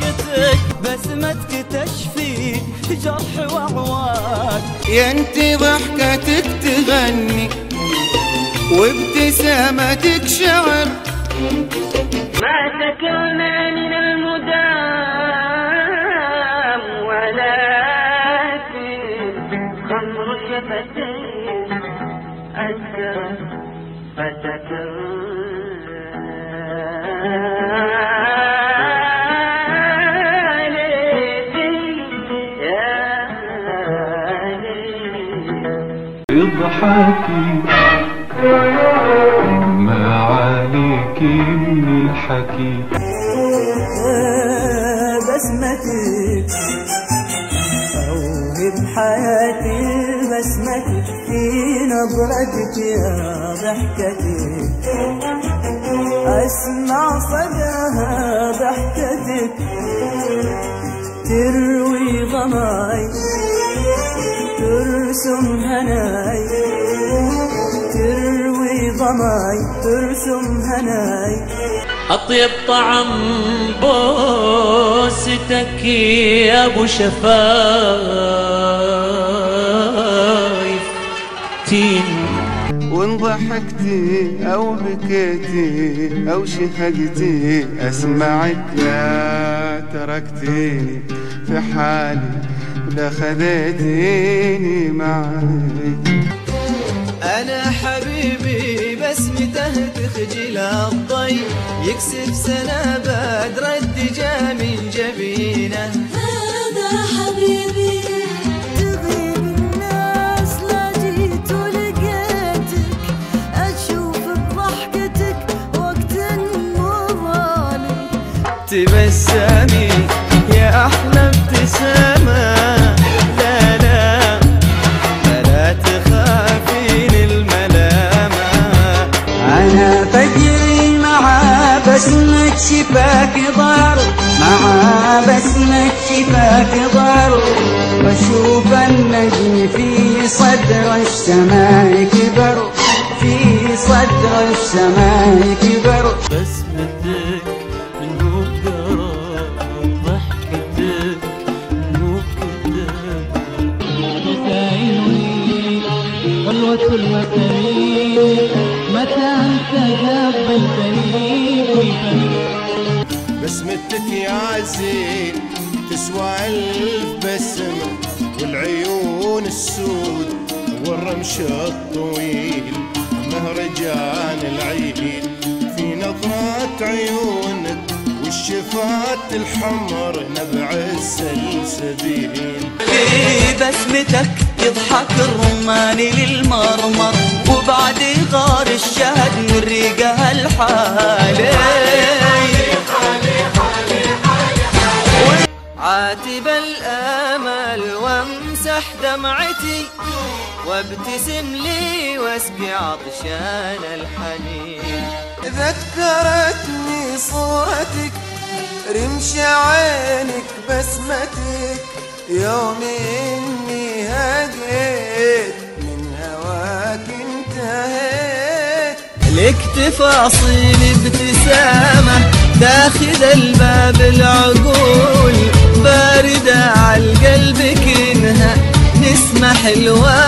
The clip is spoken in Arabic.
ضحكتك بسمتك تشفي جرح وعواك يا انت ضحكتك تغني وابتسامتك شعر. ما تكلنا من المدام ولكن خمرك فتيت أسكر فتكلم اضحكي ما عليك من الحكي. بسمتك. أوهب حياتي بسمتك في نظرتك يا ضحكتك أسمع صداها ضحكتك. تروي ظماي ترسم هناي تروي ضماي ترسم هناي أطيب طعم بوستك يا أبو شفايف. تين. وإن ضحكتي أو بكيتي أو شهقتي أسمعك لا تركتيني في حالي ولا خذيتيني معك أنا حبيبي بسمته تخجل الضي يكسب سنة بدر الدجا من جبينه. هذا حبيبي تغيب شفاك ضر مع بسمة شفاك ضر بشوف النجم في صدر السماء كبر. في صدر السماء كبر. بسمتك بقرار ضحكتك كذاب خلوة الوثنين متى أنت قبلتني بسمتك يا زين تسوى ألف بسمة والعيون السود والرمش الطويل مهرجان العيد في نظرات عيونك والشفات الحمر نبع السلسبيل. في بسمتك يضحك الرماني للمرمر وبعد غار الشهد من الحالي عاتب الآمل وامسح دمعتي وابتسم لي واسقي عطشان الحنين. ذكرتني صورتك رمش عينك بسمتك يوم إني هديت من هواك انتهيت. لك تفاصيل ابتسامة داخل الباب العقول باردة عالقلب كنها. نسمة حلوة